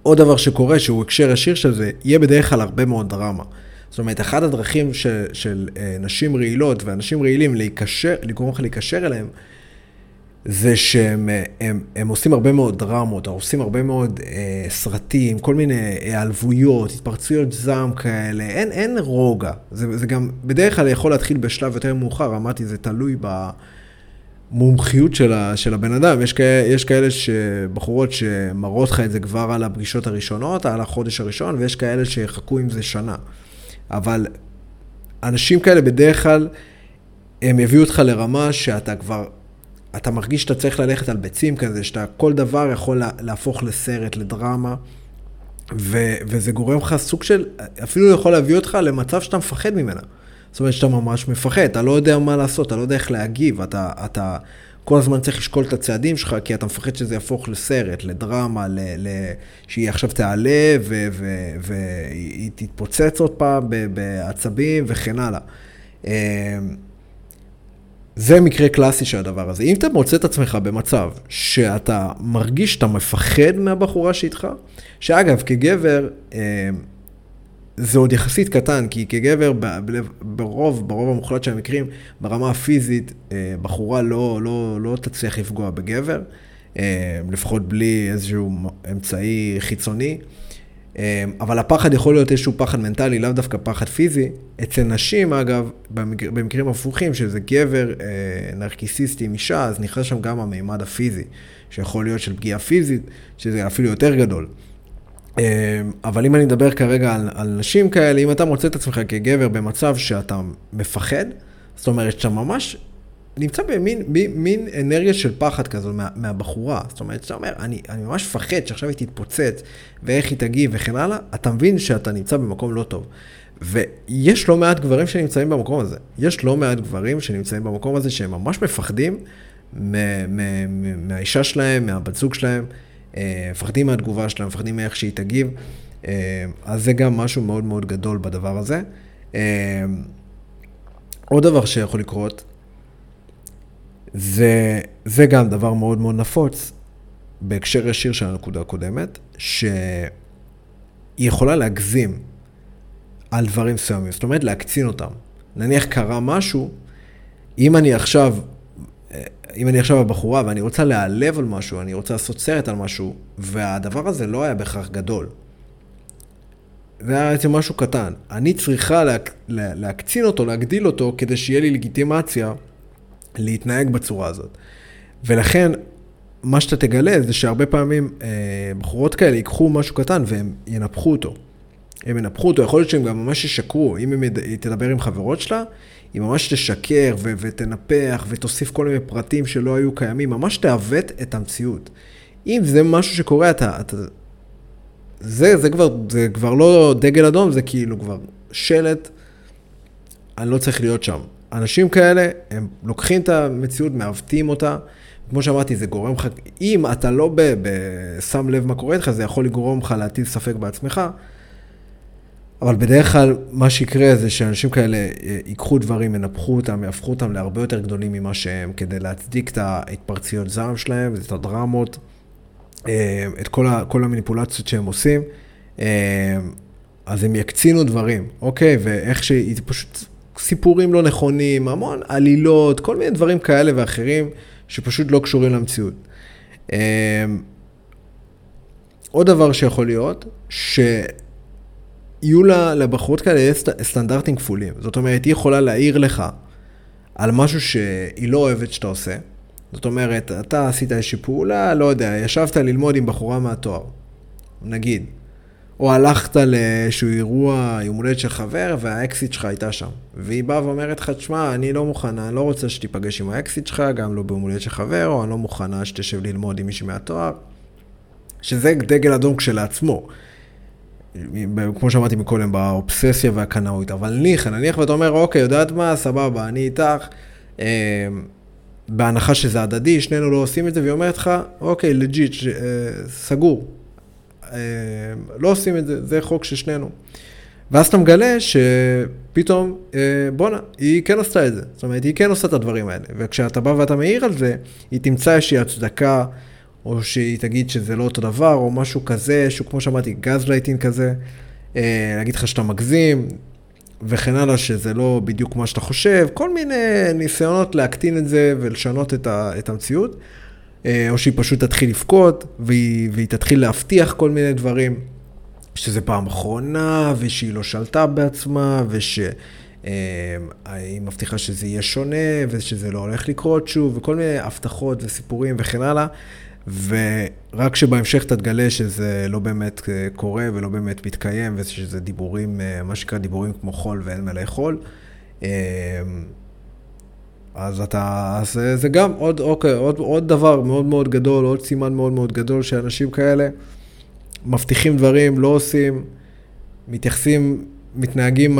עוד דבר שקורה, שהוא הקשר ישיר של זה, יהיה בדרך כלל הרבה מאוד דרמה. זאת אומרת, אחת הדרכים של, של אה, נשים רעילות ואנשים רעילים להיקשר, לגרום לך להיקשר אליהם, זה שהם הם, הם עושים הרבה מאוד דרמות, עושים הרבה מאוד אה, סרטים, כל מיני היעלבויות, התפרצויות זעם כאלה, אין, אין רוגע. זה, זה גם בדרך כלל יכול להתחיל בשלב יותר מאוחר, אמרתי, זה תלוי במומחיות של, ה, של הבן אדם. יש, כאלה, יש כאלה שבחורות שמראות לך את זה כבר על הפגישות הראשונות, על החודש הראשון, ויש כאלה שיחכו עם זה שנה. אבל אנשים כאלה בדרך כלל, הם יביאו אותך לרמה שאתה כבר... אתה מרגיש שאתה צריך ללכת על ביצים כזה, שאתה כל דבר יכול להפוך לסרט, לדרמה, ו, וזה גורם לך סוג של, אפילו יכול להביא אותך למצב שאתה מפחד ממנה. זאת אומרת שאתה ממש מפחד, אתה לא יודע מה לעשות, אתה לא יודע איך להגיב, אתה, אתה כל הזמן צריך לשקול את הצעדים שלך, כי אתה מפחד שזה יהפוך לסרט, לדרמה, ל, ל, שהיא עכשיו תעלה והיא תתפוצץ עוד פעם בעצבים וכן הלאה. אמ, זה מקרה קלאסי של הדבר הזה. אם אתה מוצא את עצמך במצב שאתה מרגיש שאתה מפחד מהבחורה שאיתך, שאגב, כגבר, אמ, זה עוד יחסית קטן, כי כגבר, ברוב, ברוב המוחלט של המקרים, ברמה הפיזית, אה, בחורה לא, לא, לא תצליח לפגוע בגבר, אה, לפחות בלי איזשהו אמצעי חיצוני. אה, אבל הפחד יכול להיות איזשהו פחד מנטלי, לאו דווקא פחד פיזי. אצל נשים, אגב, במקר, במקרים הפוכים, שזה גבר נרקיסיסטי עם אישה, אז נכנס שם גם המימד הפיזי, שיכול להיות של פגיעה פיזית, שזה אפילו יותר גדול. אמ, אבל אם אני מדבר כרגע על, על נשים כאלה, אם אתה מוצא את עצמך כגבר במצב שאתה מפחד, זאת אומרת שאתה ממש נמצא במין מין אנרגיה של פחד כזו מה, מהבחורה. זאת אומרת, שאתה אומר, אני, אני ממש מפחד שעכשיו היא תתפוצץ, ואיך היא תגיב וכן הלאה, אתה מבין שאתה נמצא במקום לא טוב. ויש לא מעט גברים שנמצאים במקום הזה. יש לא מעט גברים שנמצאים במקום הזה שהם ממש מפחדים מהאישה שלהם, מהבת זוג שלהם. אה, מפחדים מהתגובה שלה, מפחדים מאיך שהיא תגיב, אה, אז זה גם משהו מאוד מאוד גדול בדבר הזה. אה, עוד דבר שיכול לקרות, זה, זה גם דבר מאוד מאוד נפוץ בהקשר ישיר של הנקודה הקודמת, שהיא יכולה להגזים על דברים מסוימים, זאת אומרת להקצין אותם. נניח קרה משהו, אם אני עכשיו אם אני עכשיו הבחורה ואני רוצה להיעלב על משהו, אני רוצה לעשות סרט על משהו, והדבר הזה לא היה בהכרח גדול. זה היה בעצם משהו קטן. אני צריכה לה, לה, להקצין אותו, להגדיל אותו, כדי שיהיה לי לגיטימציה להתנהג בצורה הזאת. ולכן, מה שאתה תגלה זה שהרבה פעמים אה, בחורות כאלה ייקחו משהו קטן והם ינפחו אותו. הם ינפחו אותו, יכול להיות שהם גם ממש ישקרו. אם היא תדבר עם חברות שלה, היא ממש תשקר ו- ותנפח ותוסיף כל מיני פרטים שלא היו קיימים, ממש תעוות את המציאות. אם זה משהו שקורה, אתה... אתה זה, זה, כבר, זה כבר לא דגל אדום, זה כאילו כבר שלט, אני לא צריך להיות שם. אנשים כאלה, הם לוקחים את המציאות, מעוותים אותה. כמו שאמרתי, זה גורם לך, אם אתה לא ב, ב, שם לב מה קורה איתך, זה יכול לגרום לך להטיל ספק בעצמך. אבל בדרך כלל מה שיקרה זה שאנשים כאלה אה, ייקחו דברים, ינפחו אותם, יהפכו אותם להרבה יותר גדולים ממה שהם, כדי להצדיק את ההתפרצויות זעם שלהם, את הדרמות, אה, את כל, ה, כל המניפולציות שהם עושים. אה, אז הם יקצינו דברים, אוקיי? ואיך ש... פשוט סיפורים לא נכונים, המון עלילות, כל מיני דברים כאלה ואחרים שפשוט לא קשורים למציאות. עוד דבר שיכול להיות, ש... יהיו לבחורות כאלה סטנדרטים כפולים. זאת אומרת, היא יכולה להעיר לך על משהו שהיא לא אוהבת שאתה עושה. זאת אומרת, אתה עשית איזושהי פעולה, לא יודע, ישבת ללמוד עם בחורה מהתואר, נגיד. או הלכת לאיזשהו אירוע יום הולדת של חבר, והאקסיט שלך הייתה שם. והיא באה ואומרת לך, תשמע, אני לא מוכנה, אני לא רוצה שתיפגש עם האקסיט שלך, גם לא ביום הולדת של חבר, או אני לא מוכנה שתשב ללמוד עם מישהי מהתואר. שזה דגל אדום כשלעצמו. כמו שאמרתי מקודם, באובססיה והקנאות, אבל ניחא, נניח ואתה אומר, אוקיי, יודעת מה, סבבה, אני איתך, אה, בהנחה שזה הדדי, שנינו לא עושים את זה, והיא אומרת לך, אוקיי, לג'יט, אה, סגור. אה, לא עושים את זה, זה חוק של שנינו. ואז אתה מגלה שפתאום, אה, בואנה, היא כן עשתה את זה. זאת אומרת, היא כן עושה את הדברים האלה. וכשאתה בא ואתה מעיר על זה, היא תמצא איזושהי הצדקה. או שהיא תגיד שזה לא אותו דבר, או משהו כזה, שהוא כמו שאמרתי, גז לייטין כזה, אה, להגיד לך שאתה מגזים, וכן הלאה, שזה לא בדיוק מה שאתה חושב, כל מיני ניסיונות להקטין את זה ולשנות את, ה, את המציאות, אה, או שהיא פשוט תתחיל לבכות, והיא, והיא תתחיל להבטיח כל מיני דברים, שזה פעם אחרונה, ושהיא לא שלטה בעצמה, וש... אה, היא מבטיחה שזה יהיה שונה, ושזה לא הולך לקרות שוב, וכל מיני הבטחות וסיפורים וכן הלאה. ורק שבהמשך אתה תגלה שזה לא באמת אה, קורה ולא באמת מתקיים, ושזה דיבורים, אה, מה שנקרא דיבורים כמו חול ואין מה לאכול. אה, אז אתה, אז זה גם עוד, אוקיי, עוד, עוד דבר מאוד מאוד גדול, עוד סימן מאוד מאוד גדול שאנשים כאלה מבטיחים דברים, לא עושים, מתייחסים, מתנהגים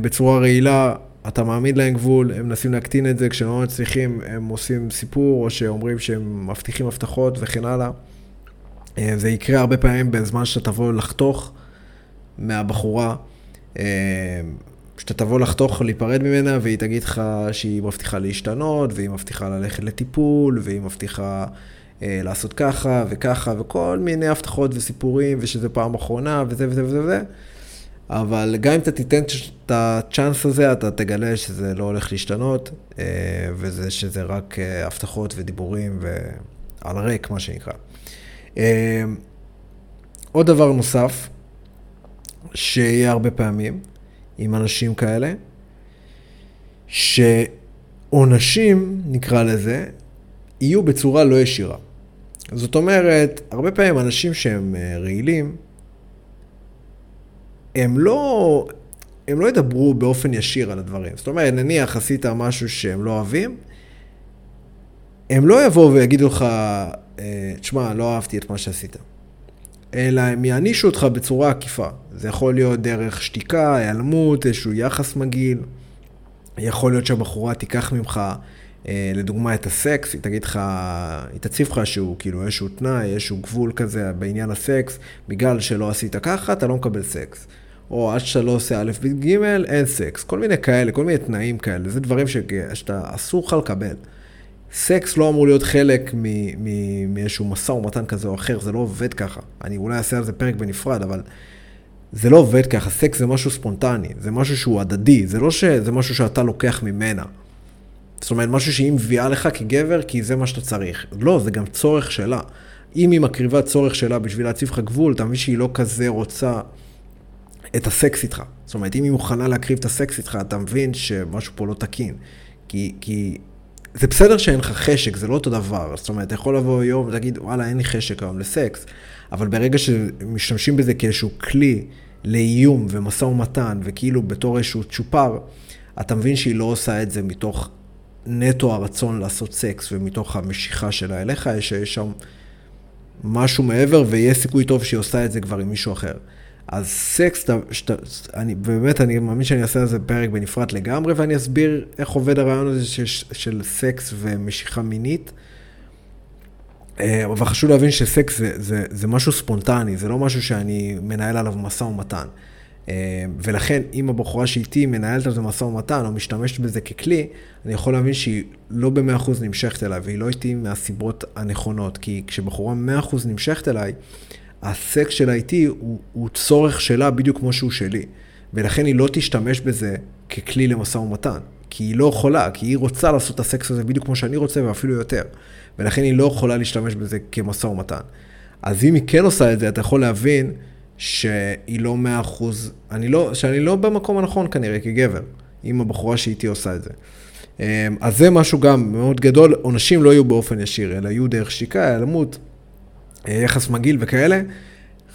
בצורה רעילה אתה מעמיד להם גבול, הם מנסים להקטין את זה, כשהם לא מצליחים, הם עושים סיפור, או שאומרים שהם מבטיחים הבטחות וכן הלאה. אה, זה יקרה הרבה פעמים בזמן שאתה תבוא לחתוך מהבחורה, אה, שאתה תבוא לחתוך, להיפרד ממנה, והיא תגיד לך שהיא מבטיחה להשתנות, והיא מבטיחה ללכת לטיפול, והיא מבטיחה אה, לעשות ככה וככה, וכל מיני הבטחות וסיפורים, ושזה פעם אחרונה, וזה וזה וזה וזה. אבל גם אם אתה תיתן את הצ'אנס הזה, אתה תגלה שזה לא הולך להשתנות, אה, וזה שזה רק אה, הבטחות ודיבורים ועל ריק, מה שנקרא. אה, עוד דבר נוסף, שיהיה הרבה פעמים עם אנשים כאלה, שעונשים, נקרא לזה, יהיו בצורה לא ישירה. זאת אומרת, הרבה פעמים אנשים שהם רעילים, הם לא, הם לא ידברו באופן ישיר על הדברים. זאת אומרת, נניח עשית משהו שהם לא אוהבים, הם לא יבואו ויגידו לך, אה, תשמע, לא אהבתי את מה שעשית. אלא הם יענישו אותך בצורה עקיפה. זה יכול להיות דרך שתיקה, היעלמות, איזשהו יחס מגעיל. יכול להיות שהבחורה תיקח ממך, אה, לדוגמה, את הסקס, היא תגיד לך, היא תציב לך שהוא, כאילו, איזשהו תנאי, איזשהו גבול כזה בעניין הסקס, בגלל שלא עשית ככה, אתה לא מקבל סקס. או עד שאתה לא עושה א', ב', ג', אין סקס. כל מיני כאלה, כל מיני תנאים כאלה. זה דברים. שאתה, אסור לך לקבל. סקס לא אמור להיות חלק מאיזשהו משא ומתן כזה או אחר, זה לא עובד ככה. אני אולי אעשה על זה פרק בנפרד, אבל זה לא עובד ככה. סקס זה משהו ספונטני, זה משהו שהוא הדדי, זה לא שזה משהו שאתה לוקח ממנה. זאת אומרת, משהו שהיא מביאה לך כגבר, כי זה מה שאתה צריך. לא, זה גם צורך שלה. אם היא מקריבה צורך שלה בשביל להציב לך גבול, אתה מבין שהיא לא כזה רוצה את הסקס איתך. זאת אומרת, אם היא מוכנה להקריב את הסקס איתך, אתה מבין שמשהו פה לא תקין. כי, כי זה בסדר שאין לך חשק, זה לא אותו דבר. זאת אומרת, אתה יכול לבוא יום ולהגיד, וואלה, אין לי חשק היום לסקס, אבל ברגע שמשתמשים בזה כאיזשהו כלי לאיום ומשא ומתן, וכאילו בתור איזשהו צ'ופר, אתה מבין שהיא לא עושה את זה מתוך נטו הרצון לעשות סקס ומתוך המשיכה שלה אליך, יש, יש שם משהו מעבר, ויש סיכוי טוב שהיא עושה את זה כבר עם מישהו אחר. אז סקס, שת, אני, באמת, אני מאמין שאני אעשה על זה פרק בנפרד לגמרי, ואני אסביר איך עובד הרעיון הזה של, של סקס ומשיכה מינית. אה, אבל חשוב להבין שסקס זה, זה, זה משהו ספונטני, זה לא משהו שאני מנהל עליו משא ומתן. אה, ולכן, אם הבחורה שאיתי מנהלת על זה משא ומתן, או משתמשת בזה ככלי, אני יכול להבין שהיא לא במאה אחוז נמשכת אליי, והיא לא איתי מהסיבות הנכונות. כי כשבחורה מאה אחוז נמשכת אליי, הסקס שלה איתי הוא, הוא צורך שלה בדיוק כמו שהוא שלי. ולכן היא לא תשתמש בזה ככלי למשא ומתן. כי היא לא יכולה, כי היא רוצה לעשות את הסקס הזה בדיוק כמו שאני רוצה ואפילו יותר. ולכן היא לא יכולה להשתמש בזה כמשא ומתן. אז אם היא כן עושה את זה, אתה יכול להבין שהיא לא מאה אחוז, אני לא, שאני לא במקום הנכון כנראה כגבר, אם הבחורה שאיתי עושה את זה. אמ, אז זה משהו גם מאוד גדול, עונשים לא יהיו באופן ישיר, אלא יהיו דרך שתיקה, היעלמות, אה, יחס מגעיל וכאלה.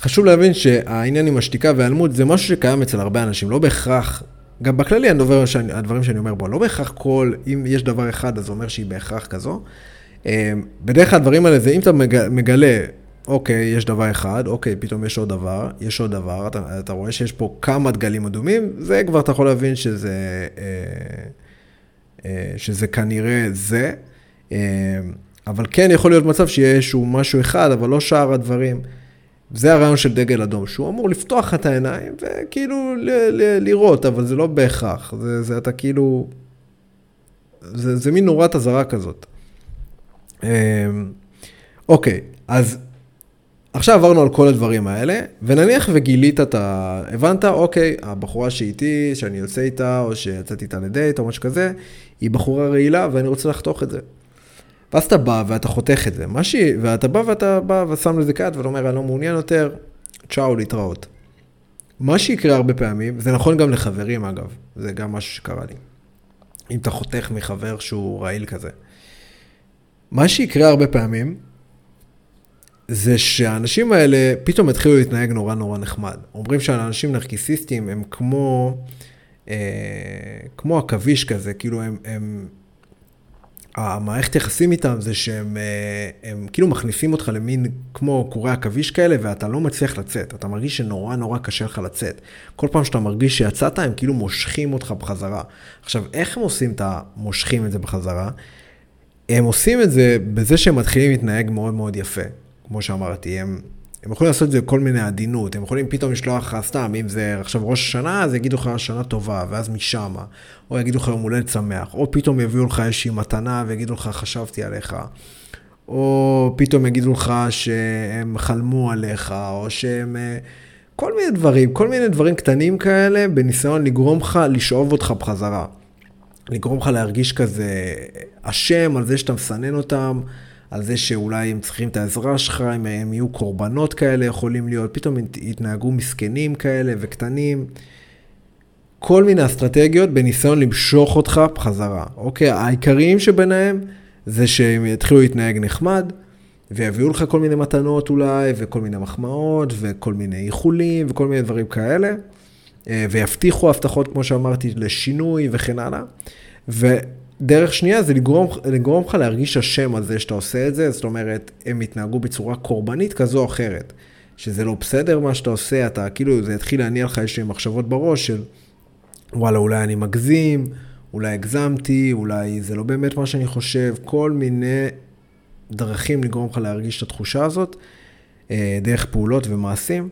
חשוב להבין שהעניין עם השתיקה והיעלמות זה משהו שקיים אצל הרבה אנשים, לא בהכרח, גם בכללי הדבר שאני, הדברים שאני אומר בו, לא בהכרח כל, אם יש דבר אחד אז זה אומר שהיא בהכרח כזו. אה, בדרך כלל הדברים האלה זה אם אתה מגלה, אוקיי, יש דבר אחד, אוקיי, פתאום יש עוד דבר, יש עוד דבר, אתה, אתה רואה שיש פה כמה דגלים אדומים, זה כבר אתה יכול להבין שזה, אה, שזה כנראה זה. אבל כן יכול להיות מצב שיהיה איזשהו משהו אחד, אבל לא שאר הדברים. זה הרעיון של דגל אדום, שהוא אמור לפתוח את העיניים וכאילו ל- ל- לראות, אבל זה לא בהכרח. זה, זה אתה כאילו... זה, זה מין נורת אזהרה כזאת. אמ, אוקיי, אז עכשיו עברנו על כל הדברים האלה, ונניח וגילית את ה... הבנת, אוקיי, הבחורה שאיתי, שאני יוצא איתה, או שיצאתי איתה לדייט, או משהו כזה, היא בחורה רעילה ואני רוצה לחתוך את זה. ואז אתה בא ואתה חותך את זה. מה ש... ואתה בא ואתה בא ושם לזה כת ואתה אומר, אני לא מעוניין יותר, צ'או, להתראות. מה שיקרה הרבה פעמים, זה נכון גם לחברים אגב, זה גם משהו שקרה לי. אם אתה חותך מחבר שהוא רעיל כזה. מה שיקרה הרבה פעמים, זה שהאנשים האלה פתאום התחילו להתנהג נורא נורא נחמד. אומרים שאנשים נרקיסיסטים הם כמו, אה, כמו עכביש כזה, כאילו הם, הם המערכת יחסים איתם זה שהם אה, הם כאילו מכניסים אותך למין כמו קורי עכביש כאלה, ואתה לא מצליח לצאת. אתה מרגיש שנורא נורא קשה לך לצאת. כל פעם שאתה מרגיש שיצאת, הם כאילו מושכים אותך בחזרה. עכשיו, איך הם עושים את המושכים את זה בחזרה? הם עושים את זה בזה שהם מתחילים להתנהג מאוד מאוד יפה. כמו שאמרתי, הם הם יכולים לעשות את זה בכל מיני עדינות, הם יכולים פתאום לשלוח לך סתם, אם זה עכשיו ראש השנה, אז יגידו לך שנה טובה, ואז משם, או יגידו לך יום הולדת שמח, או פתאום יביאו לך איזושהי מתנה ויגידו לך חשבתי עליך, או פתאום יגידו לך שהם חלמו עליך, או שהם... אה, כל מיני דברים, כל מיני דברים קטנים כאלה, בניסיון לגרום לך לשאוב אותך בחזרה. לגרום לך להרגיש כזה אשם על זה שאתה מסנן אותם. על זה שאולי הם צריכים את העזרה שלך, אם הם יהיו קורבנות כאלה יכולים להיות, פתאום יתנהגו מסכנים כאלה וקטנים. כל מיני אסטרטגיות בניסיון למשוך אותך בחזרה. אוקיי, העיקריים שביניהם זה שהם יתחילו להתנהג נחמד, ויביאו לך כל מיני מתנות אולי, וכל מיני מחמאות, וכל מיני איחולים, וכל מיני דברים כאלה, אה, ויבטיחו הבטחות, כמו שאמרתי, לשינוי וכן הלאה. דרך שנייה זה לגרום, לגרום לך להרגיש אשם על זה שאתה עושה את זה, זאת אומרת, הם יתנהגו בצורה קורבנית כזו או אחרת. שזה לא בסדר מה שאתה עושה, אתה כאילו, זה יתחיל להניע לך איזשהן מחשבות בראש של וואלה, אולי אני מגזים, אולי הגזמתי, אולי זה לא באמת מה שאני חושב, כל מיני דרכים לגרום לך להרגיש את התחושה הזאת, אה, דרך פעולות ומעשים.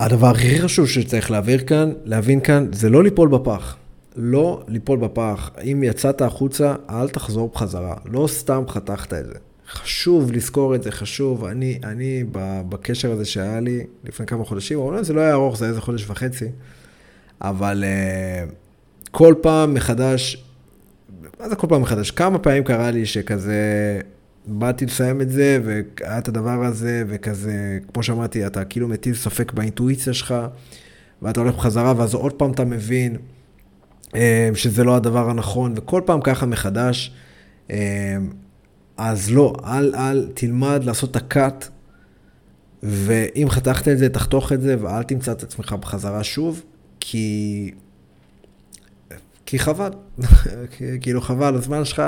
הדבר הכי חשוב שצריך להעביר כאן, להבין כאן, זה לא ליפול בפח. לא ליפול בפח. אם יצאת החוצה, אל תחזור בחזרה. לא סתם חתכת את זה. חשוב לזכור את זה, חשוב. אני, אני בקשר הזה שהיה לי לפני כמה חודשים, אולי זה לא היה ארוך, זה היה איזה חודש וחצי, אבל uh, כל פעם מחדש, מה זה כל פעם מחדש? כמה פעמים קרה לי שכזה... באתי לסיים את זה, והיה את הדבר הזה, וכזה, כמו שאמרתי, אתה כאילו מטיל ספק באינטואיציה שלך, ואתה הולך בחזרה, ואז עוד פעם אתה מבין. אה, שזה לא הדבר הנכון, וכל פעם ככה מחדש. אה, אז לא, אל, אל תלמד לעשות את הקאט, ואם חתכת את זה, תחתוך את זה, ואל תמצא את עצמך בחזרה שוב, כי... כי חבל, כאילו חבל הזמן שלך,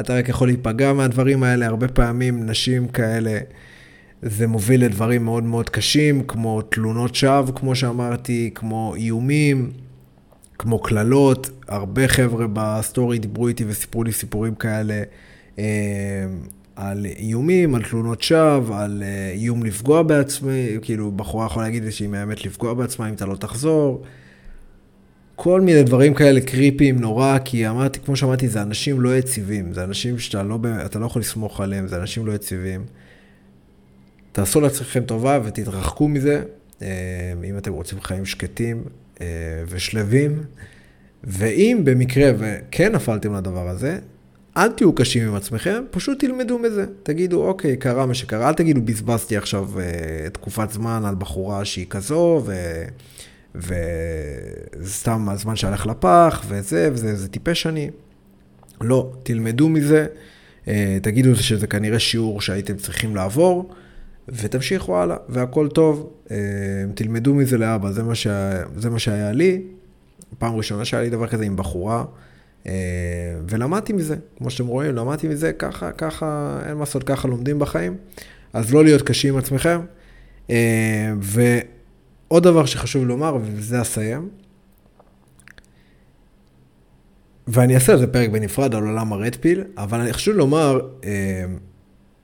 אתה רק יכול להיפגע מהדברים האלה, הרבה פעמים נשים כאלה, זה מוביל לדברים מאוד מאוד קשים, כמו תלונות שווא, כמו שאמרתי, כמו איומים. כמו קללות, הרבה חבר'ה בסטורי דיברו איתי וסיפרו לי סיפורים כאלה אה, על איומים, על תלונות שווא, על אה, איום לפגוע בעצמי, כאילו בחורה יכולה להגיד לי שהיא מאיימת לפגוע בעצמה אם אתה לא תחזור. כל מיני דברים כאלה קריפיים נורא, כי אמרתי, כמו שאמרתי, זה אנשים לא יציבים, זה אנשים שאתה לא, לא יכול לסמוך עליהם, זה אנשים לא יציבים. תעשו לעצמכם טובה ותתרחקו מזה, אה, אם אתם רוצים חיים שקטים. אה, ושלווים, ואם במקרה וכן נפלתם לדבר הזה, אל תהיו קשים עם עצמכם, פשוט תלמדו מזה. תגידו, אוקיי, קרה מה שקרה, אל תגידו, בזבזתי עכשיו uh, תקופת זמן על בחורה שהיא כזו, וסתם הזמן שהלך לפח, וזה, וזה, זה טיפש אני. לא, תלמדו מזה, uh, תגידו שזה כנראה שיעור שהייתם צריכים לעבור. ותמשיכו הלאה, והכל טוב. אה, תלמדו מזה לאבא, זה מה, שה... זה מה שהיה לי. פעם ראשונה שהיה לי דבר כזה עם בחורה, אה, ולמדתי מזה, כמו שאתם רואים, למדתי מזה, ככה, ככה, אין מה לעשות, ככה לומדים בחיים. אז לא להיות קשים עם עצמכם. אה, ועוד דבר שחשוב לומר, ובזה אסיים, ואני אעשה על זה פרק בנפרד על עולם הרדפיל, אבל חשוב לומר,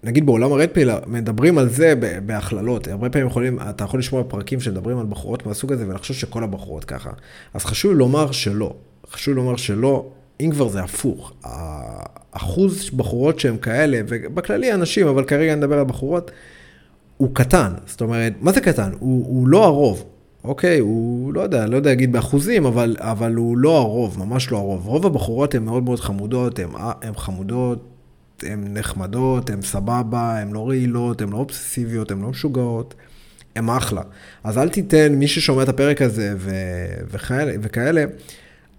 נגיד בעולם הרדפיל מדברים על זה בהכללות, הרבה פעמים יכולים, אתה יכול לשמוע פרקים שמדברים על בחורות מהסוג הזה ולחשוב שכל הבחורות ככה. אז חשוב לומר שלא, חשוב לומר שלא, אם כבר זה הפוך, האחוז בחורות שהן כאלה, ובכללי אנשים, אבל כרגע נדבר על בחורות, הוא קטן, זאת אומרת, מה זה קטן? הוא, הוא לא הרוב, אוקיי? הוא לא יודע, לא יודע להגיד באחוזים, אבל, אבל הוא לא הרוב, ממש לא הרוב. רוב הבחורות הן מאוד מאוד חמודות, הן חמודות, הן נחמדות, הן סבבה, הן לא רעילות, הן לא אובססיביות, הן לא משוגעות, הן אחלה. אז אל תיתן, מי ששומע את הפרק הזה ו... וכאלה, וכאלה,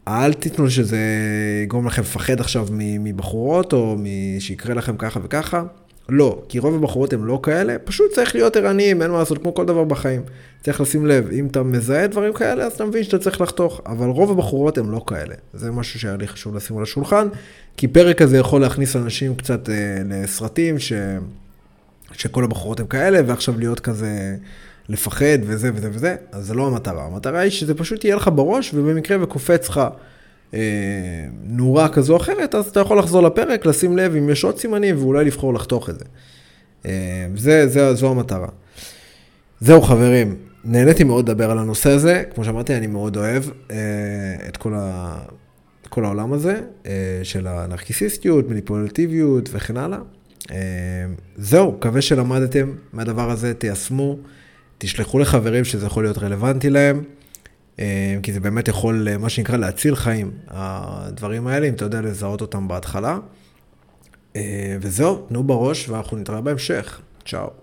אל תיתנו שזה יגרום לכם לפחד עכשיו מבחורות, או שיקרה לכם ככה וככה. לא, כי רוב הבחורות הן לא כאלה, פשוט צריך להיות ערניים, אין מה לעשות, כמו כל דבר בחיים. צריך לשים לב, אם אתה מזהה דברים כאלה, אז אתה מבין שאתה צריך לחתוך, אבל רוב הבחורות הן לא כאלה. זה משהו שהיה לי חשוב לשים על השולחן, כי פרק הזה יכול להכניס אנשים קצת אה, לסרטים, ש... שכל הבחורות הן כאלה, ועכשיו להיות כזה, לפחד וזה וזה וזה, אז זה לא המטרה. המטרה היא שזה פשוט יהיה לך בראש, ובמקרה וקופץ לך נורה כזו או אחרת, אז אתה יכול לחזור לפרק, לשים לב אם יש עוד סימנים, ואולי לבחור לחתוך את זה. אה, זה, זה, זו המטרה. זהו חברים, נהניתי מאוד לדבר על הנושא הזה, כמו שאמרתי, אני מאוד אוהב אה, את כל, ה, כל העולם הזה אה, של הנרקיסיסטיות, מניפולטיביות וכן הלאה. אה, זהו, מקווה שלמדתם מהדבר הזה, תיישמו, תשלחו לחברים שזה יכול להיות רלוונטי להם, אה, כי זה באמת יכול, מה שנקרא, להציל חיים, הדברים האלה, אם אתה יודע לזהות אותם בהתחלה. אה, וזהו, תנו בראש ואנחנו נתראה בהמשך. צ'או.